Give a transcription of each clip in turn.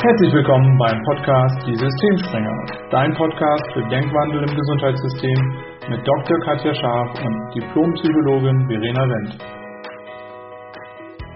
Herzlich willkommen beim Podcast Die Systemspringer, dein Podcast für Denkwandel im Gesundheitssystem mit Dr. Katja Scharf und Diplompsychologin Verena Wendt.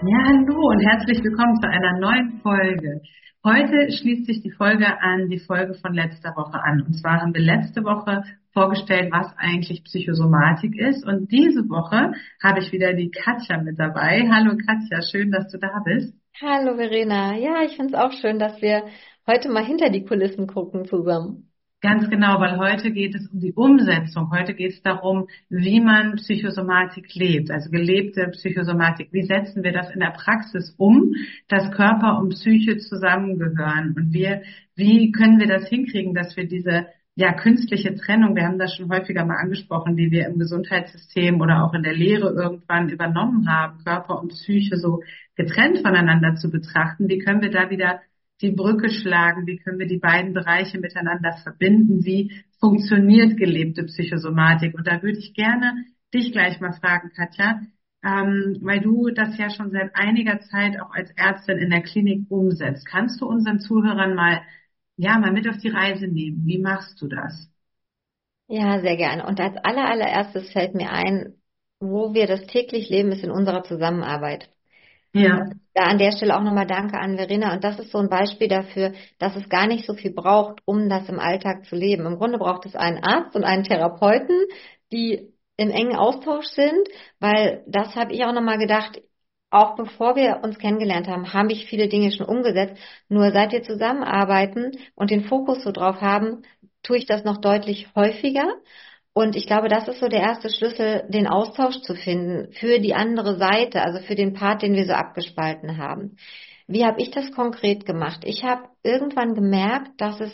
Ja, hallo und herzlich willkommen zu einer neuen Folge. Heute schließt sich die Folge an die Folge von letzter Woche an. Und zwar haben wir letzte Woche vorgestellt, was eigentlich Psychosomatik ist. Und diese Woche habe ich wieder die Katja mit dabei. Hallo Katja, schön, dass du da bist. Hallo Verena. Ja, ich finde es auch schön, dass wir heute mal hinter die Kulissen gucken zusammen. Ganz genau, weil heute geht es um die Umsetzung. Heute geht es darum, wie man Psychosomatik lebt, also gelebte Psychosomatik. Wie setzen wir das in der Praxis um, dass Körper und Psyche zusammengehören? Und wir, wie können wir das hinkriegen, dass wir diese ja, künstliche Trennung, wir haben das schon häufiger mal angesprochen, die wir im Gesundheitssystem oder auch in der Lehre irgendwann übernommen haben, Körper und Psyche so getrennt voneinander zu betrachten. Wie können wir da wieder die Brücke schlagen? Wie können wir die beiden Bereiche miteinander verbinden? Wie funktioniert gelebte Psychosomatik? Und da würde ich gerne dich gleich mal fragen, Katja, ähm, weil du das ja schon seit einiger Zeit auch als Ärztin in der Klinik umsetzt. Kannst du unseren Zuhörern mal ja, mal mit auf die Reise nehmen. Wie machst du das? Ja, sehr gerne. Und als aller, allererstes fällt mir ein, wo wir das täglich leben, ist in unserer Zusammenarbeit. Ja. Da an der Stelle auch nochmal Danke an Verena. Und das ist so ein Beispiel dafür, dass es gar nicht so viel braucht, um das im Alltag zu leben. Im Grunde braucht es einen Arzt und einen Therapeuten, die im engen Austausch sind, weil das habe ich auch nochmal gedacht, auch bevor wir uns kennengelernt haben, habe ich viele Dinge schon umgesetzt. Nur seit wir zusammenarbeiten und den Fokus so drauf haben, tue ich das noch deutlich häufiger. Und ich glaube, das ist so der erste Schlüssel, den Austausch zu finden für die andere Seite, also für den Part, den wir so abgespalten haben. Wie habe ich das konkret gemacht? Ich habe irgendwann gemerkt, dass es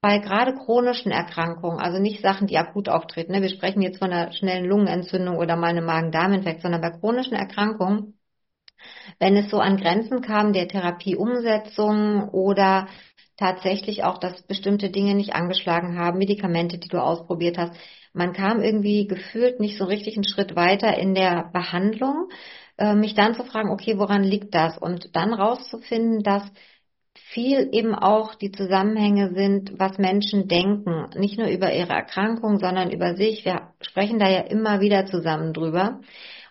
bei gerade chronischen Erkrankungen, also nicht Sachen, die akut auftreten, ne? wir sprechen jetzt von einer schnellen Lungenentzündung oder mal einem Magen-Darm-Infekt, sondern bei chronischen Erkrankungen, wenn es so an Grenzen kam der Therapieumsetzung oder tatsächlich auch, dass bestimmte Dinge nicht angeschlagen haben, Medikamente, die du ausprobiert hast, man kam irgendwie gefühlt nicht so richtig einen Schritt weiter in der Behandlung, äh, mich dann zu fragen, okay, woran liegt das? Und dann rauszufinden, dass viel eben auch die Zusammenhänge sind, was Menschen denken, nicht nur über ihre Erkrankung, sondern über sich. Wir sprechen da ja immer wieder zusammen drüber.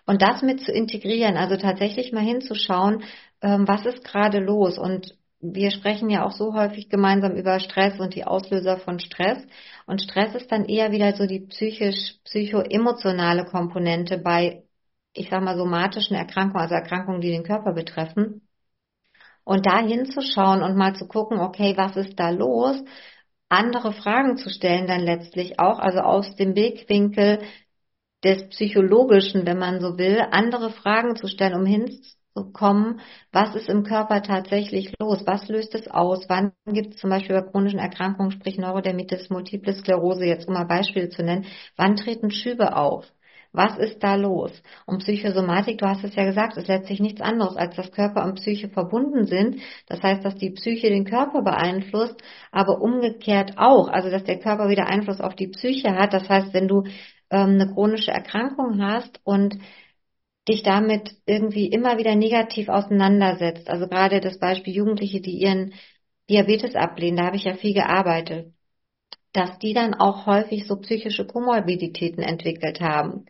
Und das mit zu integrieren, also tatsächlich mal hinzuschauen, ähm, was ist gerade los? Und wir sprechen ja auch so häufig gemeinsam über Stress und die Auslöser von Stress. Und Stress ist dann eher wieder so die psychisch, psychoemotionale Komponente bei, ich sag mal, somatischen Erkrankungen, also Erkrankungen, die den Körper betreffen. Und da hinzuschauen und mal zu gucken, okay, was ist da los? Andere Fragen zu stellen dann letztlich auch, also aus dem Blickwinkel des Psychologischen, wenn man so will, andere Fragen zu stellen, um hinzukommen, was ist im Körper tatsächlich los? Was löst es aus? Wann gibt es zum Beispiel bei chronischen Erkrankungen, sprich Neurodermitis, Multiple Sklerose, jetzt um mal Beispiele zu nennen, wann treten Schübe auf? Was ist da los? Und Psychosomatik, du hast es ja gesagt, ist letztlich nichts anderes, als dass Körper und Psyche verbunden sind. Das heißt, dass die Psyche den Körper beeinflusst, aber umgekehrt auch. Also, dass der Körper wieder Einfluss auf die Psyche hat. Das heißt, wenn du ähm, eine chronische Erkrankung hast und dich damit irgendwie immer wieder negativ auseinandersetzt. Also gerade das Beispiel Jugendliche, die ihren Diabetes ablehnen, da habe ich ja viel gearbeitet dass die dann auch häufig so psychische Komorbiditäten entwickelt haben.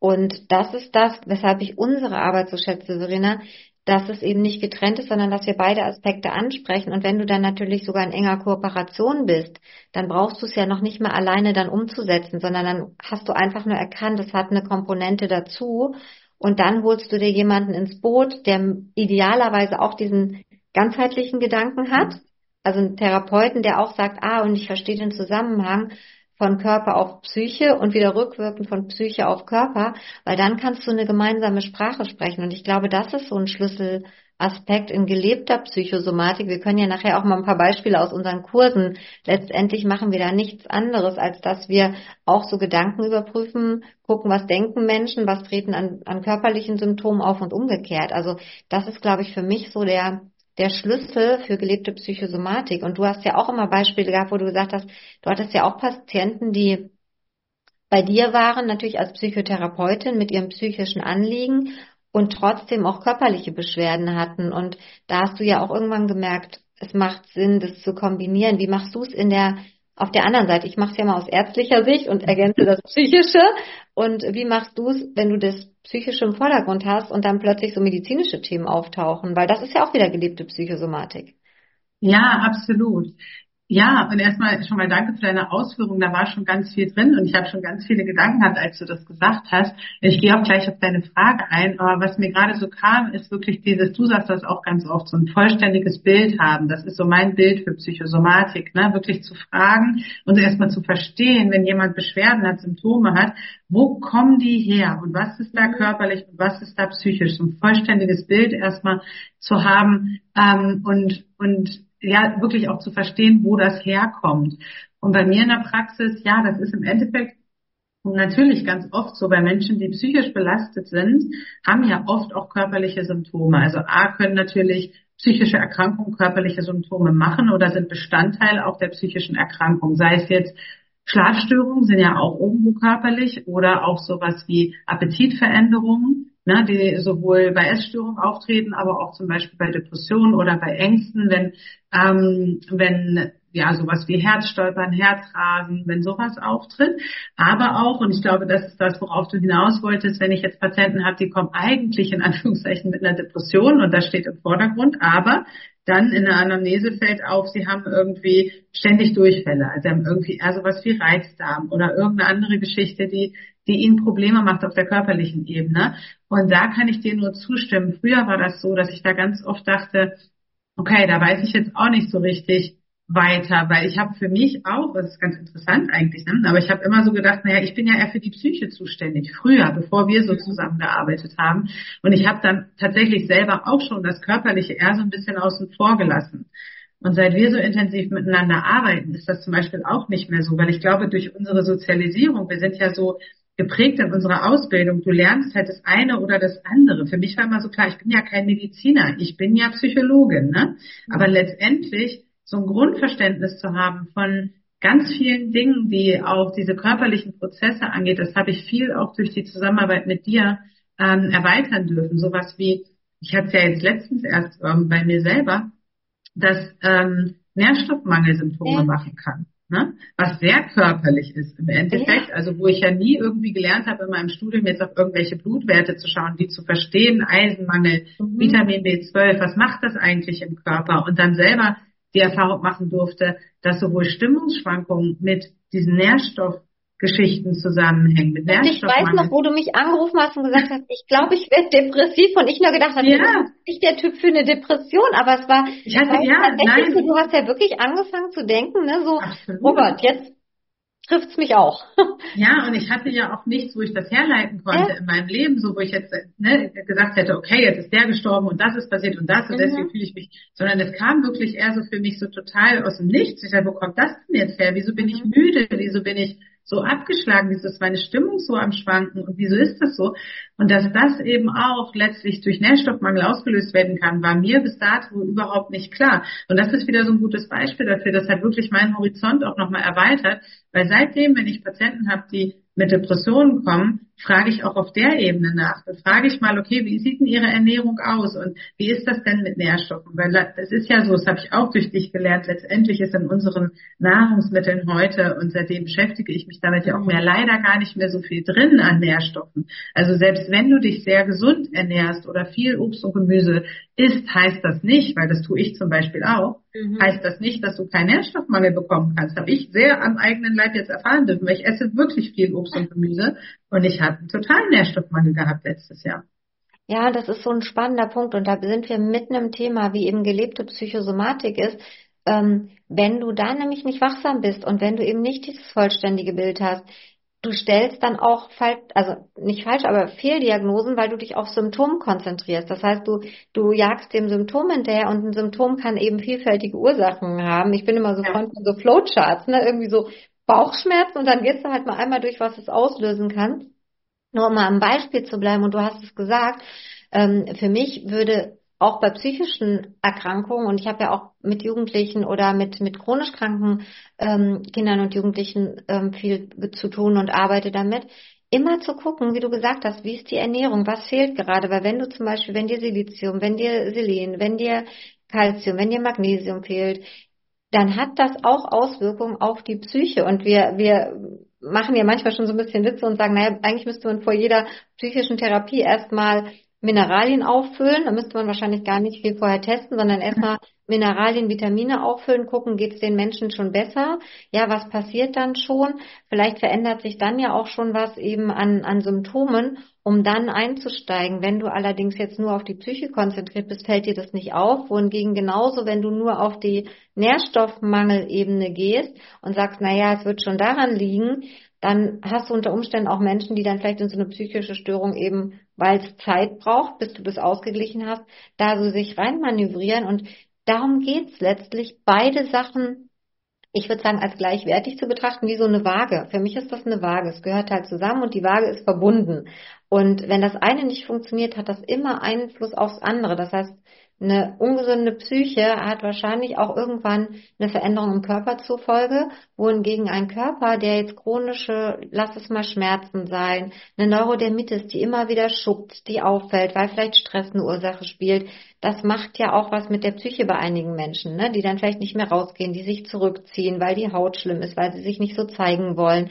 Und das ist das, weshalb ich unsere Arbeit so schätze, Verena, dass es eben nicht getrennt ist, sondern dass wir beide Aspekte ansprechen. Und wenn du dann natürlich sogar in enger Kooperation bist, dann brauchst du es ja noch nicht mehr alleine dann umzusetzen, sondern dann hast du einfach nur erkannt, es hat eine Komponente dazu. Und dann holst du dir jemanden ins Boot, der idealerweise auch diesen ganzheitlichen Gedanken hat also ein Therapeuten, der auch sagt, ah, und ich verstehe den Zusammenhang von Körper auf Psyche und wieder rückwirkend von Psyche auf Körper, weil dann kannst du eine gemeinsame Sprache sprechen. Und ich glaube, das ist so ein Schlüsselaspekt in gelebter Psychosomatik. Wir können ja nachher auch mal ein paar Beispiele aus unseren Kursen. Letztendlich machen wir da nichts anderes, als dass wir auch so Gedanken überprüfen, gucken, was denken Menschen, was treten an, an körperlichen Symptomen auf und umgekehrt. Also das ist, glaube ich, für mich so der der Schlüssel für gelebte Psychosomatik. Und du hast ja auch immer Beispiele gehabt, wo du gesagt hast, du hattest ja auch Patienten, die bei dir waren, natürlich als Psychotherapeutin mit ihrem psychischen Anliegen und trotzdem auch körperliche Beschwerden hatten. Und da hast du ja auch irgendwann gemerkt, es macht Sinn, das zu kombinieren. Wie machst du es in der auf der anderen Seite? Ich mache es ja mal aus ärztlicher Sicht und ergänze das Psychische. Und wie machst du es, wenn du das Psychische im Vordergrund hast und dann plötzlich so medizinische Themen auftauchen? Weil das ist ja auch wieder gelebte Psychosomatik. Ja, absolut. Ja, und erstmal schon mal danke für deine Ausführung. Da war schon ganz viel drin und ich habe schon ganz viele Gedanken gehabt, als du das gesagt hast. Ich gehe auch gleich auf deine Frage ein, aber was mir gerade so kam, ist wirklich dieses, du sagst das auch ganz oft, so ein vollständiges Bild haben. Das ist so mein Bild für Psychosomatik, ne? wirklich zu fragen und erstmal zu verstehen, wenn jemand Beschwerden hat, Symptome hat, wo kommen die her und was ist da körperlich und was ist da psychisch? So ein vollständiges Bild erstmal zu haben ähm, und, und ja, wirklich auch zu verstehen, wo das herkommt. Und bei mir in der Praxis, ja, das ist im Endeffekt natürlich ganz oft so bei Menschen, die psychisch belastet sind, haben ja oft auch körperliche Symptome. Also A können natürlich psychische Erkrankungen körperliche Symptome machen oder sind Bestandteil auch der psychischen Erkrankung. Sei es jetzt Schlafstörungen sind ja auch irgendwo körperlich oder auch sowas wie Appetitveränderungen ne, die sowohl bei Essstörungen auftreten, aber auch zum Beispiel bei Depressionen oder bei Ängsten, wenn, ähm, wenn ja sowas wie Herzstolpern, Herzrasen, wenn sowas auftritt. Aber auch, und ich glaube, das ist das, worauf du hinaus wolltest, wenn ich jetzt Patienten habe, die kommen eigentlich in Anführungszeichen mit einer Depression und das steht im Vordergrund, aber dann in der Anamnese fällt auf, sie haben irgendwie ständig Durchfälle, also haben irgendwie eher sowas wie Reizdarm oder irgendeine andere Geschichte, die die ihnen Probleme macht auf der körperlichen Ebene. Und da kann ich dir nur zustimmen. Früher war das so, dass ich da ganz oft dachte, okay, da weiß ich jetzt auch nicht so richtig weiter, weil ich habe für mich auch, das ist ganz interessant eigentlich, ne? aber ich habe immer so gedacht, naja, ich bin ja eher für die Psyche zuständig, früher, bevor wir so zusammengearbeitet haben. Und ich habe dann tatsächlich selber auch schon das Körperliche eher so ein bisschen außen vor gelassen. Und seit wir so intensiv miteinander arbeiten, ist das zum Beispiel auch nicht mehr so, weil ich glaube, durch unsere Sozialisierung, wir sind ja so geprägt in unserer Ausbildung. Du lernst halt das eine oder das andere. Für mich war immer so klar, ich bin ja kein Mediziner, ich bin ja Psychologin, ne? Aber letztendlich so ein Grundverständnis zu haben von ganz vielen Dingen, die auch diese körperlichen Prozesse angeht, das habe ich viel auch durch die Zusammenarbeit mit dir ähm, erweitern dürfen. Sowas wie, ich hatte es ja jetzt letztens erst ähm, bei mir selber, dass ähm, Nährstoffmangelsymptome machen kann ne? was sehr körperlich ist im Endeffekt. Ja. Also wo ich ja nie irgendwie gelernt habe in meinem Studium jetzt auf irgendwelche Blutwerte zu schauen, die zu verstehen, Eisenmangel, mhm. Vitamin B12, was macht das eigentlich im Körper? Und dann selber die Erfahrung machen durfte, dass sowohl Stimmungsschwankungen mit diesen Nährstoff Geschichten zusammenhängen mit Ich weiß noch, wo du mich angerufen hast und gesagt hast, ich glaube, ich werde depressiv und ich nur gedacht habe, ja. du bist nicht der Typ für eine Depression, aber es war, ich hatte, ja, nein. So, du hast ja wirklich angefangen zu denken, ne, so, Absolut. Robert, jetzt trifft's mich auch. Ja, und ich hatte ja auch nichts, wo ich das herleiten konnte ja. in meinem Leben, so wo ich jetzt ne, gesagt hätte, okay, jetzt ist der gestorben und das ist passiert und das und mhm. deswegen fühle ich mich, sondern es kam wirklich eher so für mich so total aus dem Nichts. Ich dachte, wo kommt das denn jetzt her? Wieso bin ich mhm. müde? Wieso bin ich so abgeschlagen? Wieso ist meine Stimmung so am Schwanken? Und wieso ist das so? Und dass das eben auch letztlich durch Nährstoffmangel ausgelöst werden kann, war mir bis dato überhaupt nicht klar. Und das ist wieder so ein gutes Beispiel dafür. Das hat wirklich meinen Horizont auch nochmal erweitert. Weil seitdem, wenn ich Patienten habe, die mit Depressionen kommen, frage ich auch auf der Ebene nach. Dann frage ich mal, okay, wie sieht denn Ihre Ernährung aus und wie ist das denn mit Nährstoffen? Weil es ist ja so, das habe ich auch durch dich gelernt, letztendlich ist in unseren Nahrungsmitteln heute und seitdem beschäftige ich mich damit ja auch mehr leider gar nicht mehr so viel drin an Nährstoffen. Also selbst wenn du dich sehr gesund ernährst oder viel Obst und Gemüse isst, heißt das nicht, weil das tue ich zum Beispiel auch, mhm. heißt das nicht, dass du keinen Nährstoffmangel bekommen kannst. Habe ich sehr am eigenen Leib jetzt erfahren dürfen, weil ich esse wirklich viel Obst und Gemüse und ich habe einen totalen Nährstoffmangel gehabt letztes Jahr. Ja, das ist so ein spannender Punkt und da sind wir mitten im Thema, wie eben gelebte Psychosomatik ist. Ähm, wenn du da nämlich nicht wachsam bist und wenn du eben nicht dieses vollständige Bild hast, du stellst dann auch falsch, also nicht falsch, aber Fehldiagnosen, weil du dich auf Symptom konzentrierst. Das heißt, du, du jagst dem Symptom hinterher und ein Symptom kann eben vielfältige Ursachen haben. Ich bin immer so ja. Freund von so Flowcharts, ne? Irgendwie so Bauchschmerzen und dann gehst du halt mal einmal durch, was es auslösen kann. Nur um mal am Beispiel zu bleiben, und du hast es gesagt, ähm, für mich würde auch bei psychischen Erkrankungen, und ich habe ja auch mit Jugendlichen oder mit, mit chronisch kranken ähm, Kindern und Jugendlichen ähm, viel zu tun und arbeite damit, immer zu gucken, wie du gesagt hast, wie ist die Ernährung, was fehlt gerade, weil wenn du zum Beispiel, wenn dir Silizium, wenn dir Selen, wenn dir Kalzium, wenn dir Magnesium fehlt, dann hat das auch Auswirkungen auf die Psyche. Und wir, wir machen ja manchmal schon so ein bisschen Witze und sagen, naja, eigentlich müsste man vor jeder psychischen Therapie erstmal Mineralien auffüllen. Da müsste man wahrscheinlich gar nicht viel vorher testen, sondern erstmal Mineralien, Vitamine auffüllen, gucken, geht es den Menschen schon besser? Ja, was passiert dann schon? Vielleicht verändert sich dann ja auch schon was eben an, an Symptomen, um dann einzusteigen. Wenn du allerdings jetzt nur auf die Psyche konzentriert bist, fällt dir das nicht auf. Wohingegen genauso, wenn du nur auf die Nährstoffmangelebene gehst und sagst, na ja, es wird schon daran liegen, dann hast du unter Umständen auch Menschen, die dann vielleicht in so eine psychische Störung eben, weil es Zeit braucht, bis du das ausgeglichen hast, da so sich reinmanövrieren. Und darum geht's letztlich, beide Sachen, ich würde sagen, als gleichwertig zu betrachten, wie so eine Waage. Für mich ist das eine Waage. Es gehört halt zusammen und die Waage ist verbunden. Und wenn das eine nicht funktioniert, hat das immer Einfluss aufs andere. Das heißt, eine ungesunde Psyche hat wahrscheinlich auch irgendwann eine Veränderung im Körper zur Folge, wohingegen ein Körper, der jetzt chronische, lass es mal Schmerzen sein, eine Neurodermitis, die immer wieder schuckt, die auffällt, weil vielleicht Stress eine Ursache spielt, das macht ja auch was mit der Psyche bei einigen Menschen, ne? die dann vielleicht nicht mehr rausgehen, die sich zurückziehen, weil die Haut schlimm ist, weil sie sich nicht so zeigen wollen.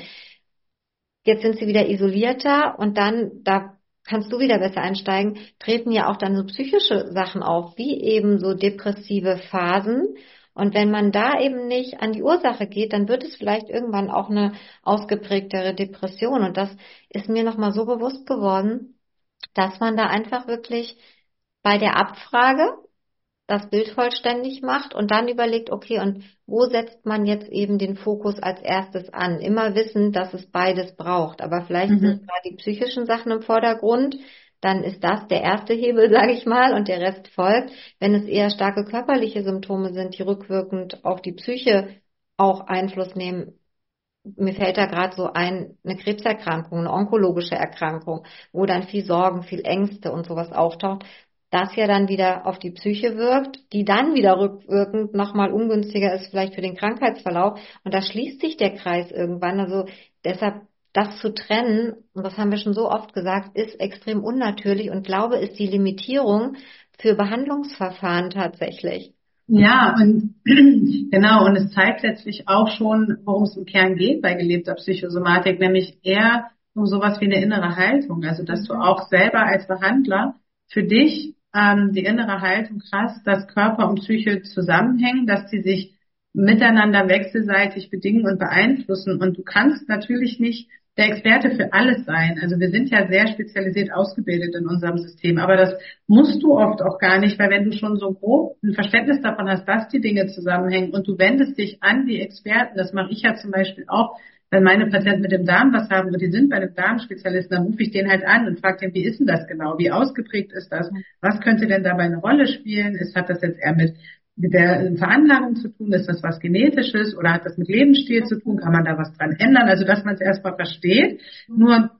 Jetzt sind sie wieder isolierter und dann, da kannst du wieder besser einsteigen, treten ja auch dann so psychische Sachen auf, wie eben so depressive Phasen. Und wenn man da eben nicht an die Ursache geht, dann wird es vielleicht irgendwann auch eine ausgeprägtere Depression. Und das ist mir nochmal so bewusst geworden, dass man da einfach wirklich bei der Abfrage das Bild vollständig macht und dann überlegt, okay, und wo setzt man jetzt eben den Fokus als erstes an? Immer wissen, dass es beides braucht. Aber vielleicht mhm. sind da die psychischen Sachen im Vordergrund, dann ist das der erste Hebel, sage ich mal, und der Rest folgt. Wenn es eher starke körperliche Symptome sind, die rückwirkend auf die Psyche auch Einfluss nehmen, mir fällt da gerade so ein, eine Krebserkrankung, eine onkologische Erkrankung, wo dann viel Sorgen, viel Ängste und sowas auftaucht, das ja dann wieder auf die Psyche wirkt, die dann wieder rückwirkend nochmal ungünstiger ist vielleicht für den Krankheitsverlauf. Und da schließt sich der Kreis irgendwann. Also deshalb das zu trennen, und das haben wir schon so oft gesagt, ist extrem unnatürlich und glaube, ist die Limitierung für Behandlungsverfahren tatsächlich. Ja, und genau, und es zeigt letztlich auch schon, worum es im Kern geht bei gelebter Psychosomatik, nämlich eher um sowas wie eine innere Haltung. Also, dass du auch selber als Behandler für dich ähm, die innere Haltung krass, dass Körper und Psyche zusammenhängen, dass sie sich miteinander wechselseitig bedingen und beeinflussen. Und du kannst natürlich nicht der Experte für alles sein. Also wir sind ja sehr spezialisiert ausgebildet in unserem System, aber das musst du oft auch gar nicht, weil wenn du schon so grob ein Verständnis davon hast, dass die Dinge zusammenhängen und du wendest dich an die Experten, das mache ich ja zum Beispiel auch, wenn meine Patienten mit dem Darm was haben und die sind bei einem Darmspezialisten, dann rufe ich den halt an und frage den, wie ist denn das genau? Wie ausgeprägt ist das? Was könnte denn dabei eine Rolle spielen? Ist, hat das jetzt eher mit, mit der Veranlagung zu tun? Ist das was Genetisches oder hat das mit Lebensstil zu tun? Kann man da was dran ändern? Also, dass man es erstmal versteht. Nur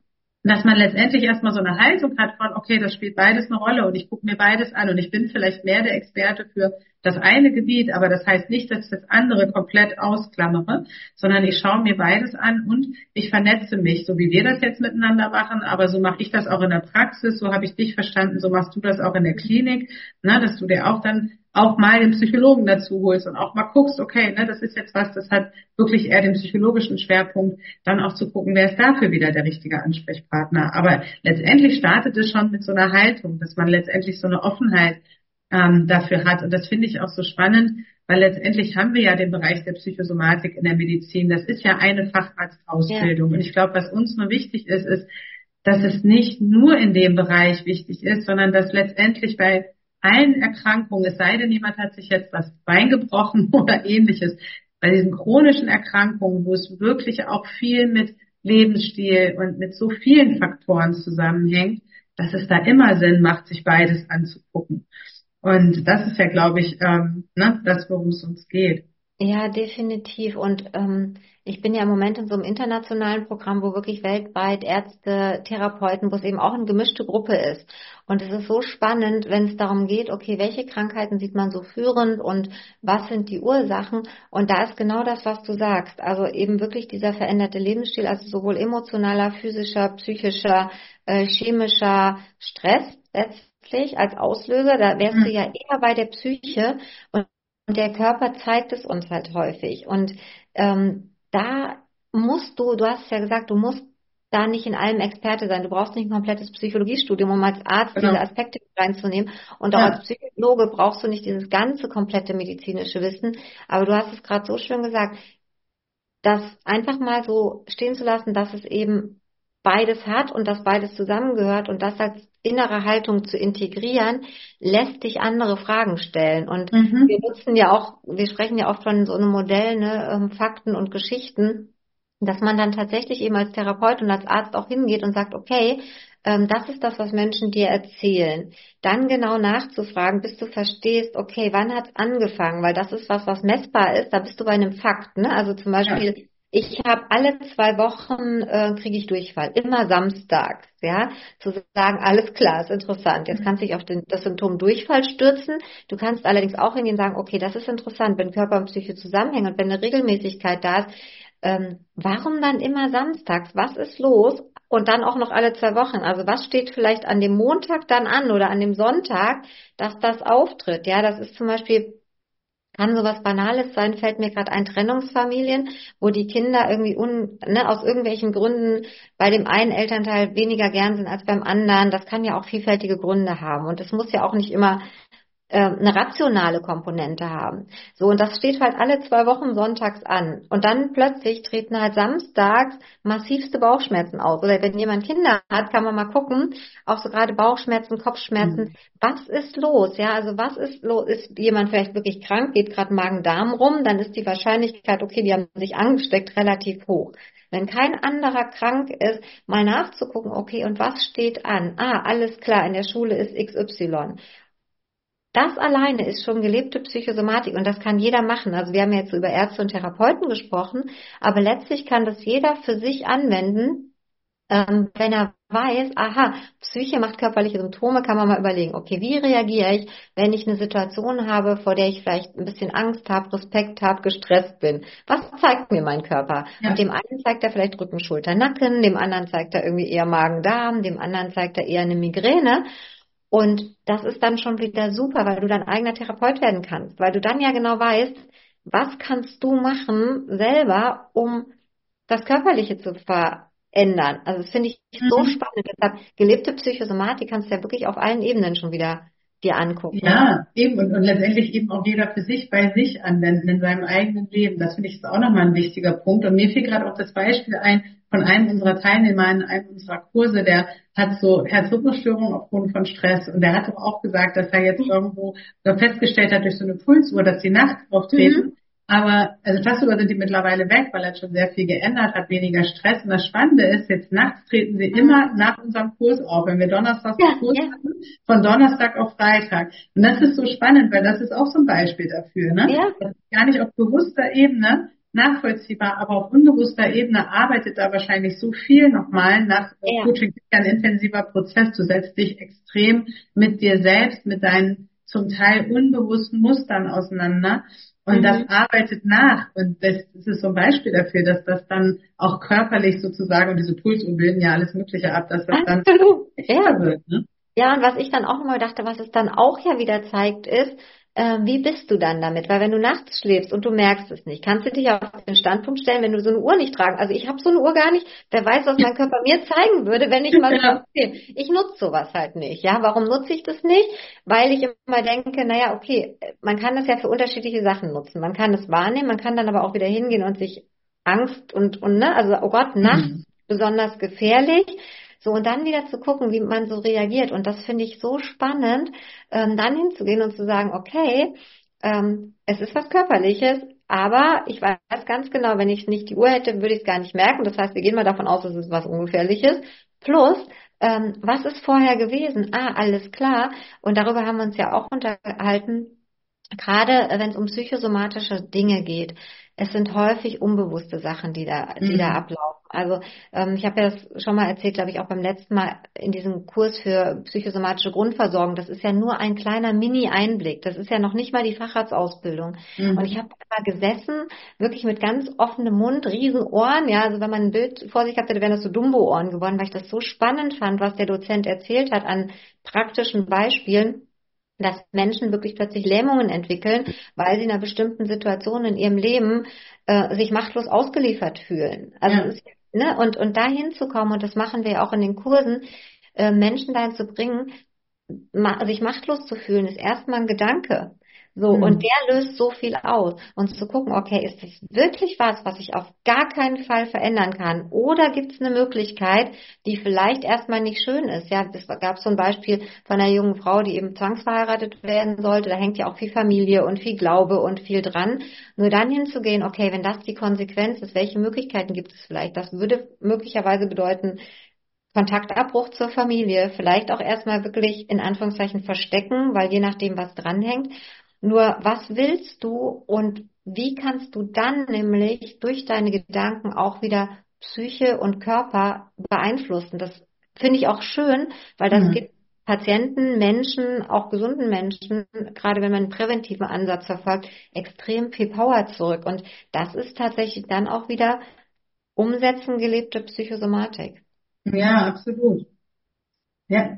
dass man letztendlich erstmal so eine Haltung hat von, okay, das spielt beides eine Rolle und ich gucke mir beides an und ich bin vielleicht mehr der Experte für das eine Gebiet, aber das heißt nicht, dass ich das andere komplett ausklammere, sondern ich schaue mir beides an und ich vernetze mich, so wie wir das jetzt miteinander machen, aber so mache ich das auch in der Praxis, so habe ich dich verstanden, so machst du das auch in der Klinik, ne, dass du dir auch dann auch mal den Psychologen dazu holst und auch mal guckst, okay, ne, das ist jetzt was, das hat wirklich eher den psychologischen Schwerpunkt, dann auch zu gucken, wer ist dafür wieder der richtige Ansprechpartner. Aber letztendlich startet es schon mit so einer Haltung, dass man letztendlich so eine Offenheit ähm, dafür hat. Und das finde ich auch so spannend, weil letztendlich haben wir ja den Bereich der Psychosomatik in der Medizin. Das ist ja eine Facharztausbildung. Ja. Und ich glaube, was uns nur wichtig ist, ist, dass es nicht nur in dem Bereich wichtig ist, sondern dass letztendlich bei allen Erkrankungen, es sei denn, jemand hat sich jetzt das Bein gebrochen oder ähnliches, bei diesen chronischen Erkrankungen, wo es wirklich auch viel mit Lebensstil und mit so vielen Faktoren zusammenhängt, dass es da immer Sinn macht, sich beides anzugucken. Und das ist ja, glaube ich, ähm, ne, das, worum es uns geht. Ja, definitiv. Und ähm, ich bin ja im Moment in so einem internationalen Programm, wo wirklich weltweit Ärzte, Therapeuten, wo es eben auch eine gemischte Gruppe ist. Und es ist so spannend, wenn es darum geht, okay, welche Krankheiten sieht man so führend und was sind die Ursachen? Und da ist genau das, was du sagst. Also eben wirklich dieser veränderte Lebensstil, also sowohl emotionaler, physischer, psychischer, äh, chemischer Stress als Auslöser, da wärst mhm. du ja eher bei der Psyche und der Körper zeigt es uns halt häufig. Und ähm, da musst du, du hast ja gesagt, du musst da nicht in allem Experte sein. Du brauchst nicht ein komplettes Psychologiestudium, um als Arzt genau. diese Aspekte reinzunehmen. Und auch ja. als Psychologe brauchst du nicht dieses ganze komplette medizinische Wissen. Aber du hast es gerade so schön gesagt, das einfach mal so stehen zu lassen, dass es eben beides hat und dass beides zusammengehört und das als innere Haltung zu integrieren, lässt dich andere Fragen stellen. Und mhm. wir nutzen ja auch, wir sprechen ja oft von so einem Modell, ne, ähm, Fakten und Geschichten dass man dann tatsächlich eben als Therapeut und als Arzt auch hingeht und sagt, okay, ähm, das ist das, was Menschen dir erzählen. Dann genau nachzufragen, bis du verstehst, okay, wann hat's angefangen? Weil das ist was, was messbar ist. Da bist du bei einem Fakt. Ne? Also zum Beispiel. Ich habe alle zwei Wochen äh, kriege ich Durchfall, immer samstags. Ja, zu sagen, alles klar, ist interessant. Jetzt kannst du dich auf den, das Symptom Durchfall stürzen. Du kannst allerdings auch hingehen und sagen, okay, das ist interessant, wenn Körper und Psyche zusammenhängen und wenn eine Regelmäßigkeit da ist ähm, warum dann immer samstags? Was ist los? Und dann auch noch alle zwei Wochen. Also was steht vielleicht an dem Montag dann an oder an dem Sonntag, dass das auftritt? Ja, das ist zum Beispiel kann sowas Banales sein, fällt mir gerade ein Trennungsfamilien, wo die Kinder irgendwie un, ne, aus irgendwelchen Gründen bei dem einen Elternteil weniger gern sind als beim anderen. Das kann ja auch vielfältige Gründe haben. Und es muss ja auch nicht immer eine rationale Komponente haben. So, und das steht halt alle zwei Wochen sonntags an. Und dann plötzlich treten halt samstags massivste Bauchschmerzen auf. Oder wenn jemand Kinder hat, kann man mal gucken, auch so gerade Bauchschmerzen, Kopfschmerzen. Mhm. Was ist los? Ja, also was ist los? Ist jemand vielleicht wirklich krank, geht gerade Magen-Darm rum, dann ist die Wahrscheinlichkeit, okay, die haben sich angesteckt, relativ hoch. Wenn kein anderer krank ist, mal nachzugucken, okay, und was steht an? Ah, alles klar, in der Schule ist XY. Das alleine ist schon gelebte Psychosomatik und das kann jeder machen. Also wir haben jetzt über Ärzte und Therapeuten gesprochen, aber letztlich kann das jeder für sich anwenden, ähm, wenn er weiß, aha, Psyche macht körperliche Symptome, kann man mal überlegen, okay, wie reagiere ich, wenn ich eine Situation habe, vor der ich vielleicht ein bisschen Angst habe, Respekt habe, gestresst bin? Was zeigt mir mein Körper? Ja. Und dem einen zeigt er vielleicht Rücken, Schulter, Nacken, dem anderen zeigt er irgendwie eher Magen-Darm, dem anderen zeigt er eher eine Migräne. Und das ist dann schon wieder super, weil du dein eigener Therapeut werden kannst, weil du dann ja genau weißt, was kannst du machen selber, um das Körperliche zu verändern. Also das finde ich mhm. so spannend. Deshalb gelebte Psychosomatik kannst du ja wirklich auf allen Ebenen schon wieder dir angucken. Ja, eben und, und letztendlich eben auch jeder für sich bei sich anwenden in seinem eigenen Leben. Das finde ich ist auch nochmal ein wichtiger Punkt. Und mir fiel gerade auch das Beispiel ein von einem unserer Teilnehmer in einem unserer Kurse, der hat so Herzrhythmusstörungen aufgrund von Stress und der hat doch auch gesagt, dass er jetzt mhm. irgendwo festgestellt hat durch so eine Pulsuhr, dass die nachts auftreten. Mhm. Aber also tagsüber sind die mittlerweile weg, weil er schon sehr viel geändert hat, weniger Stress. Und das Spannende ist, jetzt nachts treten sie immer nach unserem Kurs auf, wenn wir Donnerstag ja, Kurs ja. hatten, von Donnerstag auf Freitag. Und das ist so spannend, weil das ist auch so ein Beispiel dafür. Ne? Ja. Gar nicht auf bewusster Ebene nachvollziehbar, aber auf unbewusster Ebene arbeitet da wahrscheinlich so viel nochmal nach ja. Coaching ist ja ein intensiver Prozess. Du setzt dich extrem mit dir selbst, mit deinen zum Teil unbewussten Mustern auseinander. Und mhm. das arbeitet nach. Und das, das, ist so ein Beispiel dafür, dass das dann auch körperlich sozusagen, und diese Pulsuhren bilden ja alles Mögliche ab, dass das dann ja. wird. Ne? Ja, und was ich dann auch immer dachte, was es dann auch ja wieder zeigt, ist, äh, wie bist du dann damit? Weil wenn du nachts schläfst und du merkst es nicht, kannst du dich auf den Standpunkt stellen, wenn du so eine Uhr nicht tragen. Also ich habe so eine Uhr gar nicht. Wer weiß, was mein Körper mir zeigen würde, wenn ich mal ja. Ich nutze sowas halt nicht. Ja, warum nutze ich das nicht? Weil ich immer denke, naja, okay, man kann das ja für unterschiedliche Sachen nutzen. Man kann es wahrnehmen, man kann dann aber auch wieder hingehen und sich Angst und und ne, also oh Gott, nachts mhm. besonders gefährlich. So, und dann wieder zu gucken, wie man so reagiert. Und das finde ich so spannend, ähm, dann hinzugehen und zu sagen, okay, ähm, es ist was Körperliches, aber ich weiß ganz genau, wenn ich nicht die Uhr hätte, würde ich es gar nicht merken. Das heißt, wir gehen mal davon aus, es ist was Ungefährliches. Plus, ähm, was ist vorher gewesen? Ah, alles klar. Und darüber haben wir uns ja auch unterhalten, gerade wenn es um psychosomatische Dinge geht. Es sind häufig unbewusste Sachen, die da, die mhm. da ablaufen. Also ähm, ich habe ja das schon mal erzählt, glaube ich, auch beim letzten Mal in diesem Kurs für psychosomatische Grundversorgung. Das ist ja nur ein kleiner Mini-Einblick. Das ist ja noch nicht mal die Facharztausbildung. Mhm. Und ich habe da gesessen, wirklich mit ganz offenem Mund, riesen Ohren. Ja, also wenn man ein Bild vor sich hatte, wären das so Dumbo-Ohren geworden, weil ich das so spannend fand, was der Dozent erzählt hat an praktischen Beispielen dass Menschen wirklich plötzlich Lähmungen entwickeln, weil sie in einer bestimmten Situation in ihrem Leben äh, sich machtlos ausgeliefert fühlen. Also ja. ist, ne, und und dahin zu kommen und das machen wir auch in den Kursen, äh, Menschen dahin zu bringen, ma sich machtlos zu fühlen, ist erstmal ein Gedanke. So, mhm. und der löst so viel aus. Und zu gucken, okay, ist das wirklich was, was ich auf gar keinen Fall verändern kann? Oder gibt es eine Möglichkeit, die vielleicht erstmal nicht schön ist? Ja, es gab so ein Beispiel von einer jungen Frau, die eben zwangsverheiratet werden sollte. Da hängt ja auch viel Familie und viel Glaube und viel dran. Nur dann hinzugehen, okay, wenn das die Konsequenz ist, welche Möglichkeiten gibt es vielleicht? Das würde möglicherweise bedeuten, Kontaktabbruch zur Familie, vielleicht auch erstmal wirklich in Anführungszeichen verstecken, weil je nachdem, was dranhängt. Nur was willst du und wie kannst du dann nämlich durch deine Gedanken auch wieder Psyche und Körper beeinflussen? Das finde ich auch schön, weil das mhm. gibt Patienten, Menschen, auch gesunden Menschen, gerade wenn man einen präventiven Ansatz verfolgt, extrem viel Power zurück. Und das ist tatsächlich dann auch wieder umsetzen gelebte Psychosomatik. Ja, absolut. Ja,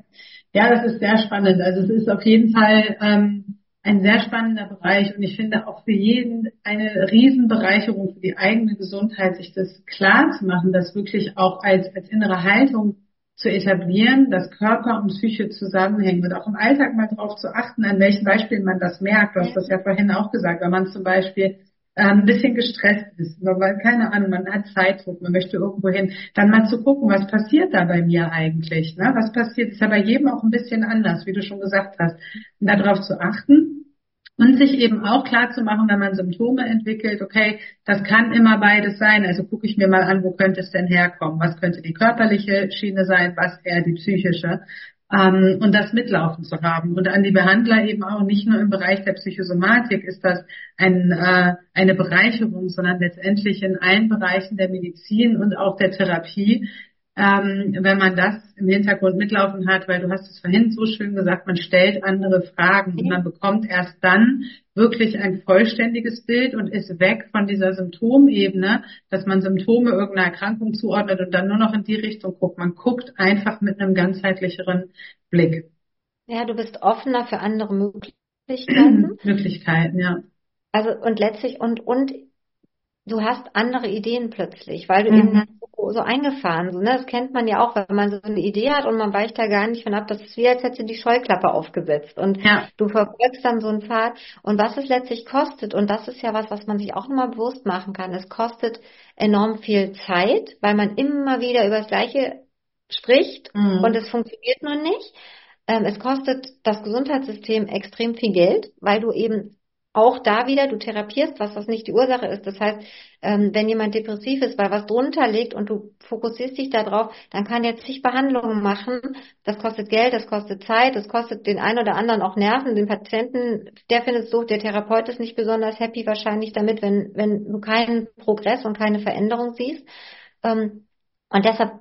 ja, das ist sehr spannend. Also es ist auf jeden Fall ähm, ein sehr spannender Bereich und ich finde auch für jeden eine Riesenbereicherung für die eigene Gesundheit, sich das klar zu machen, das wirklich auch als, als innere Haltung zu etablieren, dass Körper und Psyche zusammenhängen und auch im Alltag mal darauf zu achten, an welchen Beispielen man das merkt. Du hast das ja vorhin auch gesagt, wenn man zum Beispiel ein bisschen gestresst ist, weil keine Ahnung, man hat Zeitdruck, man möchte irgendwo hin, dann mal zu gucken, was passiert da bei mir eigentlich, ne? Was passiert, ist ja bei jedem auch ein bisschen anders, wie du schon gesagt hast. Und darauf zu achten, und sich eben auch klar zu machen, wenn man Symptome entwickelt, okay, das kann immer beides sein. Also gucke ich mir mal an, wo könnte es denn herkommen? Was könnte die körperliche Schiene sein? Was eher die psychische? Ähm, und das mitlaufen zu haben. Und an die Behandler eben auch nicht nur im Bereich der Psychosomatik ist das ein, äh, eine Bereicherung, sondern letztendlich in allen Bereichen der Medizin und auch der Therapie, ähm, wenn man das im Hintergrund mitlaufen hat, weil du hast es vorhin so schön gesagt, man stellt andere Fragen und man bekommt erst dann wirklich ein vollständiges Bild und ist weg von dieser Symptomebene, dass man Symptome irgendeiner Erkrankung zuordnet und dann nur noch in die Richtung guckt. Man guckt einfach mit einem ganzheitlicheren Blick. Ja, du bist offener für andere Möglichkeiten. Möglichkeiten, ja. Also und letztlich und und du hast andere Ideen plötzlich, weil du mhm. eben so, so eingefahren, so, ne? Das kennt man ja auch, wenn man so eine Idee hat und man weicht da gar nicht von ab. Das ist wie, als hättest du die Scheuklappe aufgesetzt und ja. du verfolgst dann so einen Pfad. Und was es letztlich kostet, und das ist ja was, was man sich auch nochmal bewusst machen kann, es kostet enorm viel Zeit, weil man immer wieder über das Gleiche spricht mhm. und es funktioniert nur nicht. Ähm, es kostet das Gesundheitssystem extrem viel Geld, weil du eben auch da wieder, du therapierst was, was nicht die Ursache ist. Das heißt, ähm, wenn jemand depressiv ist, weil was drunter liegt und du fokussierst dich darauf, dann kann er zig Behandlungen machen. Das kostet Geld, das kostet Zeit, das kostet den einen oder anderen auch Nerven. Den Patienten, der findet es so, der Therapeut ist nicht besonders happy wahrscheinlich damit, wenn, wenn du keinen Progress und keine Veränderung siehst. Ähm, und deshalb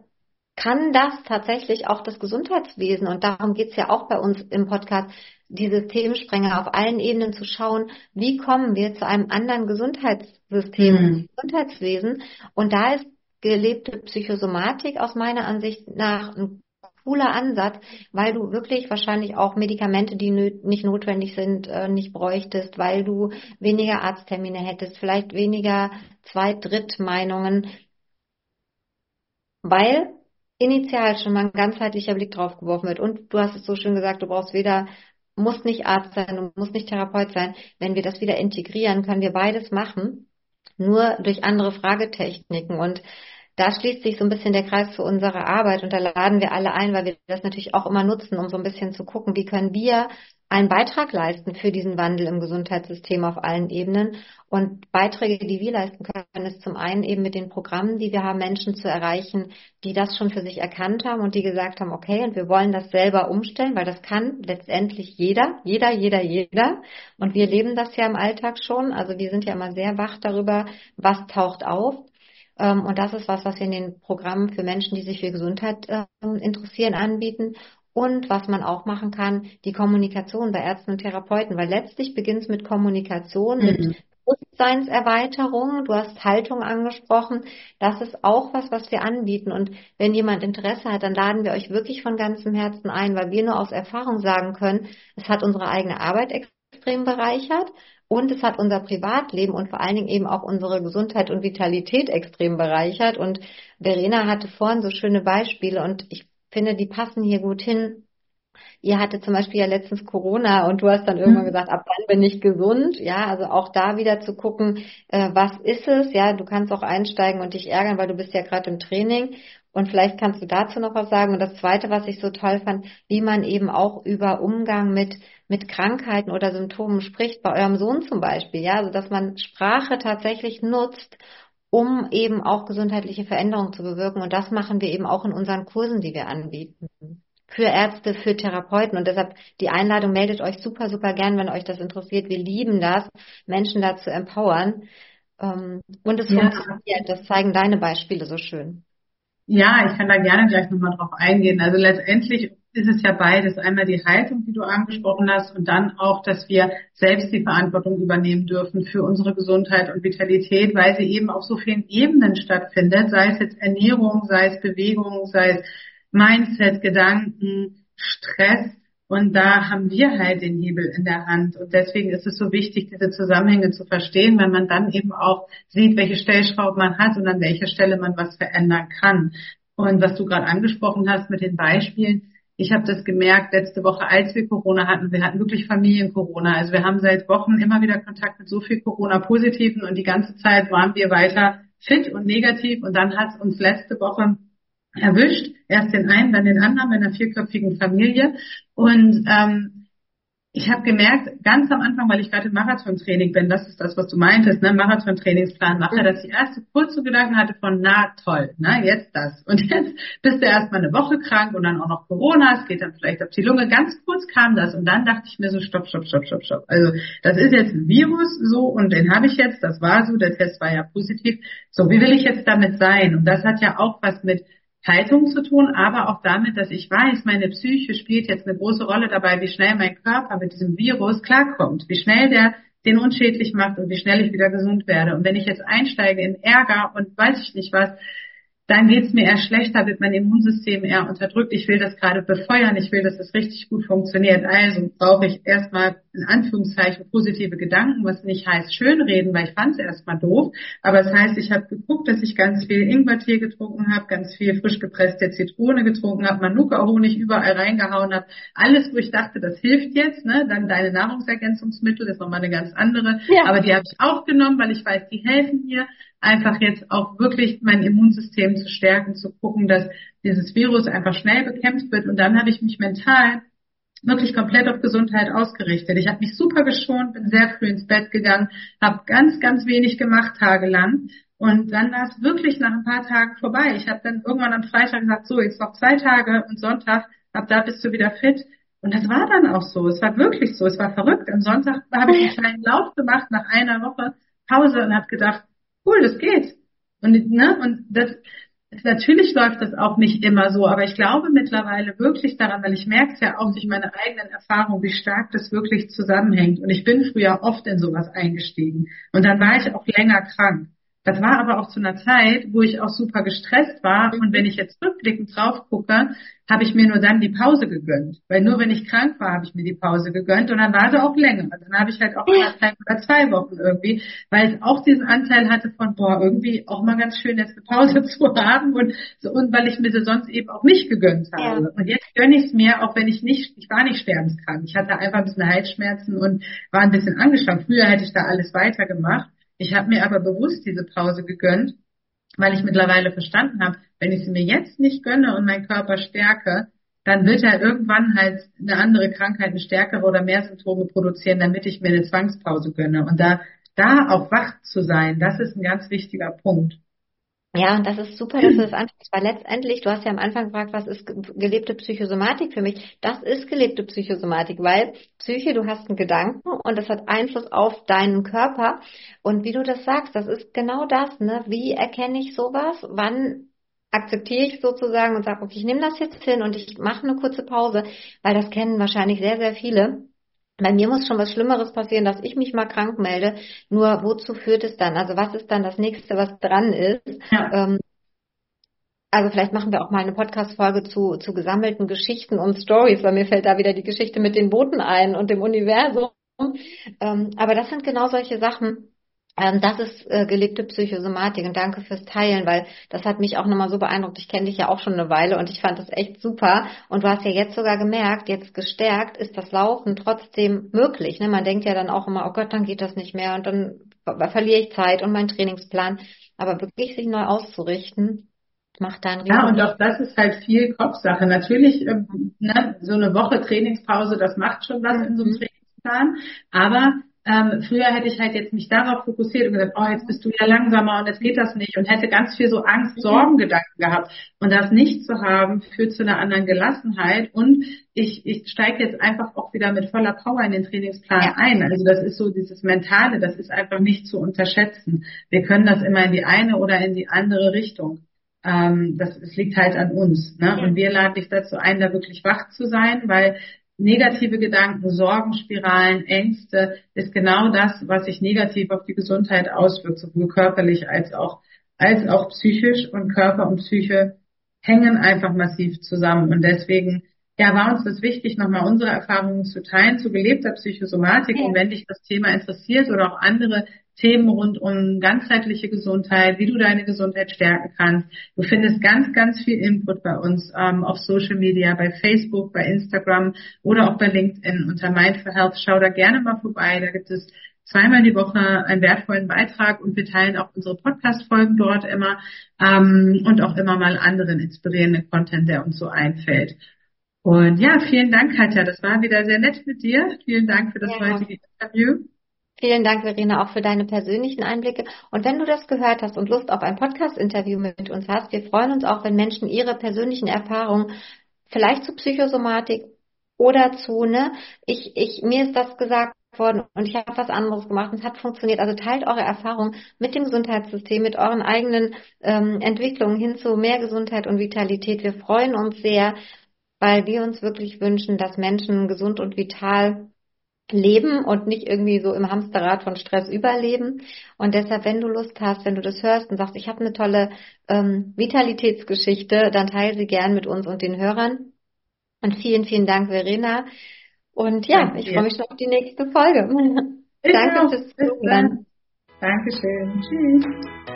kann das tatsächlich auch das Gesundheitswesen, und darum geht's ja auch bei uns im Podcast, die Systemsprenger auf allen Ebenen zu schauen, wie kommen wir zu einem anderen Gesundheitssystem, mhm. Gesundheitswesen. Und da ist gelebte Psychosomatik aus meiner Ansicht nach ein cooler Ansatz, weil du wirklich wahrscheinlich auch Medikamente, die nicht notwendig sind, äh, nicht bräuchtest, weil du weniger Arzttermine hättest, vielleicht weniger Zweit-, Drittmeinungen, weil initial schon mal ein ganzheitlicher Blick drauf geworfen wird. Und du hast es so schön gesagt, du brauchst weder muss nicht Arzt sein und muss nicht Therapeut sein. Wenn wir das wieder integrieren, können wir beides machen, nur durch andere Fragetechniken. Und da schließt sich so ein bisschen der Kreis zu unserer Arbeit und da laden wir alle ein, weil wir das natürlich auch immer nutzen, um so ein bisschen zu gucken, wie können wir einen Beitrag leisten für diesen Wandel im Gesundheitssystem auf allen Ebenen. Und Beiträge, die wir leisten können, ist zum einen eben mit den Programmen, die wir haben, Menschen zu erreichen, die das schon für sich erkannt haben und die gesagt haben, okay, und wir wollen das selber umstellen, weil das kann letztendlich jeder, jeder, jeder, jeder. Und wir leben das ja im Alltag schon. Also wir sind ja immer sehr wach darüber, was taucht auf. Ähm, und das ist was, was wir in den Programmen für Menschen, die sich für Gesundheit ähm, interessieren, anbieten. Und was man auch machen kann, die Kommunikation bei Ärzten und Therapeuten, weil letztlich beginnt es mit Kommunikation, mhm. mit Bewusstseinserweiterung. Du hast Haltung angesprochen. Das ist auch was, was wir anbieten. Und wenn jemand Interesse hat, dann laden wir euch wirklich von ganzem Herzen ein, weil wir nur aus Erfahrung sagen können, es hat unsere eigene Arbeit extrem bereichert. Und es hat unser Privatleben und vor allen Dingen eben auch unsere Gesundheit und Vitalität extrem bereichert. Und Verena hatte vorhin so schöne Beispiele und ich finde, die passen hier gut hin. Ihr hattet zum Beispiel ja letztens Corona und du hast dann irgendwann mhm. gesagt, ab wann bin ich gesund? Ja, also auch da wieder zu gucken, äh, was ist es? Ja, du kannst auch einsteigen und dich ärgern, weil du bist ja gerade im Training. Und vielleicht kannst du dazu noch was sagen. Und das Zweite, was ich so toll fand, wie man eben auch über Umgang mit, mit Krankheiten oder Symptomen spricht, bei eurem Sohn zum Beispiel. Ja, also dass man Sprache tatsächlich nutzt, um eben auch gesundheitliche Veränderungen zu bewirken. Und das machen wir eben auch in unseren Kursen, die wir anbieten. Für Ärzte, für Therapeuten. Und deshalb die Einladung, meldet euch super, super gern, wenn euch das interessiert. Wir lieben das, Menschen dazu empowern. Ähm, und es ja. funktioniert. Das zeigen deine Beispiele so schön. Ja, ich kann da gerne gleich nochmal drauf eingehen. Also letztendlich ist es ja beides. Einmal die Haltung, die du angesprochen hast, und dann auch, dass wir selbst die Verantwortung übernehmen dürfen für unsere Gesundheit und Vitalität, weil sie eben auf so vielen Ebenen stattfindet, sei es jetzt Ernährung, sei es Bewegung, sei es Mindset, Gedanken, Stress. Und da haben wir halt den Hebel in der Hand. Und deswegen ist es so wichtig, diese Zusammenhänge zu verstehen, weil man dann eben auch sieht, welche Stellschrauben man hat und an welcher Stelle man was verändern kann. Und was du gerade angesprochen hast mit den Beispielen, ich habe das gemerkt letzte Woche, als wir Corona hatten. Wir hatten wirklich Familien-Corona. Also wir haben seit Wochen immer wieder Kontakt mit so viel Corona-Positiven und die ganze Zeit waren wir weiter fit und negativ. Und dann hat es uns letzte Woche erwischt. Erst den einen, dann den anderen in einer vierköpfigen Familie. Und ähm, ich habe gemerkt, ganz am Anfang, weil ich gerade im Marathontraining bin, das ist das, was du meintest, ne, Marathontrainingsplan mache, dass ich erst kurze Gedanken hatte von, na toll, na jetzt das. Und jetzt bist du erstmal eine Woche krank und dann auch noch Corona, es geht dann vielleicht auf die Lunge. Ganz kurz kam das und dann dachte ich mir so, stopp, stopp, stopp, stopp, stopp. Also das ist jetzt ein Virus so und den habe ich jetzt, das war so, der Test war ja positiv. So, wie will ich jetzt damit sein? Und das hat ja auch was mit Haltung zu tun, aber auch damit, dass ich weiß, meine Psyche spielt jetzt eine große Rolle dabei, wie schnell mein Körper mit diesem Virus klarkommt, wie schnell der den unschädlich macht und wie schnell ich wieder gesund werde. Und wenn ich jetzt einsteige in Ärger und weiß ich nicht was, dann geht's mir eher schlechter, wird mein Immunsystem eher unterdrückt. Ich will das gerade befeuern, ich will, dass es richtig gut funktioniert. Also brauche ich erstmal in Anführungszeichen positive Gedanken, was nicht heißt schönreden, weil ich fand es erstmal doof. Aber es das heißt, ich habe geguckt, dass ich ganz viel Ingwertee getrunken habe, ganz viel frisch gepresste Zitrone getrunken habe, Manuka-Honig überall reingehauen habe. Alles, wo ich dachte, das hilft jetzt. Ne? Dann deine Nahrungsergänzungsmittel ist nochmal eine ganz andere. Ja. Aber die habe ich auch genommen, weil ich weiß, die helfen mir einfach jetzt auch wirklich mein Immunsystem zu stärken, zu gucken, dass dieses Virus einfach schnell bekämpft wird. Und dann habe ich mich mental wirklich komplett auf Gesundheit ausgerichtet. Ich habe mich super geschont, bin sehr früh ins Bett gegangen, habe ganz, ganz wenig gemacht tagelang. Und dann war es wirklich nach ein paar Tagen vorbei. Ich habe dann irgendwann am Freitag gesagt, so, jetzt noch zwei Tage und Sonntag, ab da bist du wieder fit. Und das war dann auch so. Es war wirklich so. Es war verrückt. Am Sonntag habe ich einen kleinen Lauf gemacht nach einer Woche Pause und habe gedacht, cool, das geht. Und, ne, und das, natürlich läuft das auch nicht immer so, aber ich glaube mittlerweile wirklich daran, weil ich merke es ja auch durch meine eigenen Erfahrungen, wie stark das wirklich zusammenhängt. Und ich bin früher oft in sowas eingestiegen. Und dann war ich auch länger krank. Das war aber auch zu einer Zeit, wo ich auch super gestresst war. Und wenn ich jetzt rückblickend drauf gucke, habe ich mir nur dann die Pause gegönnt. Weil nur wenn ich krank war, habe ich mir die Pause gegönnt. Und dann war sie auch länger. Dann habe ich halt auch anderthalb oder zwei Wochen irgendwie, weil es auch diesen Anteil hatte von, boah, irgendwie auch mal ganz schön jetzt eine Pause zu haben und, so, und weil ich mir sie sonst eben auch nicht gegönnt habe. Ja. Und jetzt gönne ich es mir, auch wenn ich nicht, ich war nicht sterbenskrank. Ich hatte einfach ein bisschen Halsschmerzen und war ein bisschen angespannt. Früher hätte ich da alles weitergemacht. Ich habe mir aber bewusst diese Pause gegönnt, weil ich mittlerweile verstanden habe, wenn ich sie mir jetzt nicht gönne und meinen Körper stärke, dann wird er irgendwann halt eine andere Krankheit, eine stärkere oder mehr Symptome produzieren, damit ich mir eine Zwangspause gönne. Und da, da auch wach zu sein, das ist ein ganz wichtiger Punkt. Ja, und das ist super, dass du das ansprichst, weil letztendlich, du hast ja am Anfang gefragt, was ist gelebte Psychosomatik für mich? Das ist gelebte Psychosomatik, weil Psyche, du hast einen Gedanken und das hat Einfluss auf deinen Körper. Und wie du das sagst, das ist genau das, ne? Wie erkenne ich sowas? Wann akzeptiere ich sozusagen und sage, okay, ich nehme das jetzt hin und ich mache eine kurze Pause, weil das kennen wahrscheinlich sehr, sehr viele. Bei mir muss schon was Schlimmeres passieren, dass ich mich mal krank melde. Nur wozu führt es dann? Also was ist dann das nächste, was dran ist? Ja. Ähm, also vielleicht machen wir auch mal eine Podcast-Folge zu, zu gesammelten Geschichten und Stories, weil mir fällt da wieder die Geschichte mit den Booten ein und dem Universum. Ähm, aber das sind genau solche Sachen, das ist äh, gelebte Psychosomatik und danke fürs Teilen, weil das hat mich auch nochmal so beeindruckt. Ich kenne dich ja auch schon eine Weile und ich fand das echt super. Und du hast ja jetzt sogar gemerkt, jetzt gestärkt ist das Laufen trotzdem möglich. Ne? Man denkt ja dann auch immer, oh Gott, dann geht das nicht mehr und dann verliere ich Zeit und meinen Trainingsplan. Aber wirklich sich neu auszurichten, macht da einen Ja, und auch das ist halt viel Kopfsache. Natürlich, ähm, ne, so eine Woche Trainingspause, das macht schon was in so einem mhm. Trainingsplan. Aber ähm, früher hätte ich halt jetzt mich darauf fokussiert und gesagt, oh, jetzt bist du ja langsamer und jetzt geht das nicht und hätte ganz viel so Angst, mhm. Sorgengedanken gehabt. Und das nicht zu haben, führt zu einer anderen Gelassenheit und ich, ich steige jetzt einfach auch wieder mit voller Power in den Trainingsplan ein. Also das ist so dieses Mentale, das ist einfach nicht zu unterschätzen. Wir können das immer in die eine oder in die andere Richtung. Ähm, das, das liegt halt an uns. Ne? Und wir laden dich dazu ein, da wirklich wach zu sein, weil negative Gedanken, Sorgenspiralen, Ängste ist genau das, was sich negativ auf die Gesundheit auswirkt, sowohl körperlich als auch, als auch psychisch. Und Körper und Psyche hängen einfach massiv zusammen. Und deswegen ja, war uns das wichtig, nochmal unsere Erfahrungen zu teilen zu gelebter Psychosomatik. Und wenn dich das Thema interessiert oder auch andere Themen rund um ganzheitliche Gesundheit, wie du deine Gesundheit stärken kannst. Du findest ganz, ganz viel Input bei uns ähm, auf Social Media, bei Facebook, bei Instagram oder auch bei LinkedIn unter Mind for Health. Schau da gerne mal vorbei. Da gibt es zweimal die Woche einen wertvollen Beitrag und wir teilen auch unsere Podcast-Folgen dort immer ähm, und auch immer mal anderen inspirierenden Content, der uns so einfällt. Und ja, vielen Dank, Katja. Das war wieder sehr nett mit dir. Vielen Dank für das ja. heutige Interview. Vielen Dank, Verena, auch für deine persönlichen Einblicke. Und wenn du das gehört hast und Lust auf ein Podcast-Interview mit uns hast, wir freuen uns auch, wenn Menschen ihre persönlichen Erfahrungen vielleicht zu Psychosomatik oder zu, ne, ich, ich, mir ist das gesagt worden und ich habe was anderes gemacht und es hat funktioniert. Also teilt eure Erfahrungen mit dem Gesundheitssystem, mit euren eigenen ähm, Entwicklungen hin zu mehr Gesundheit und Vitalität. Wir freuen uns sehr, weil wir uns wirklich wünschen, dass Menschen gesund und vital leben und nicht irgendwie so im Hamsterrad von Stress überleben. Und deshalb, wenn du Lust hast, wenn du das hörst und sagst, ich habe eine tolle ähm, Vitalitätsgeschichte, dann teile sie gern mit uns und den Hörern. Und vielen, vielen Dank, Verena. Und ja, Danke ich freue mich schon auf die nächste Folge. Danke fürs Zuhören. Dankeschön. Tschüss.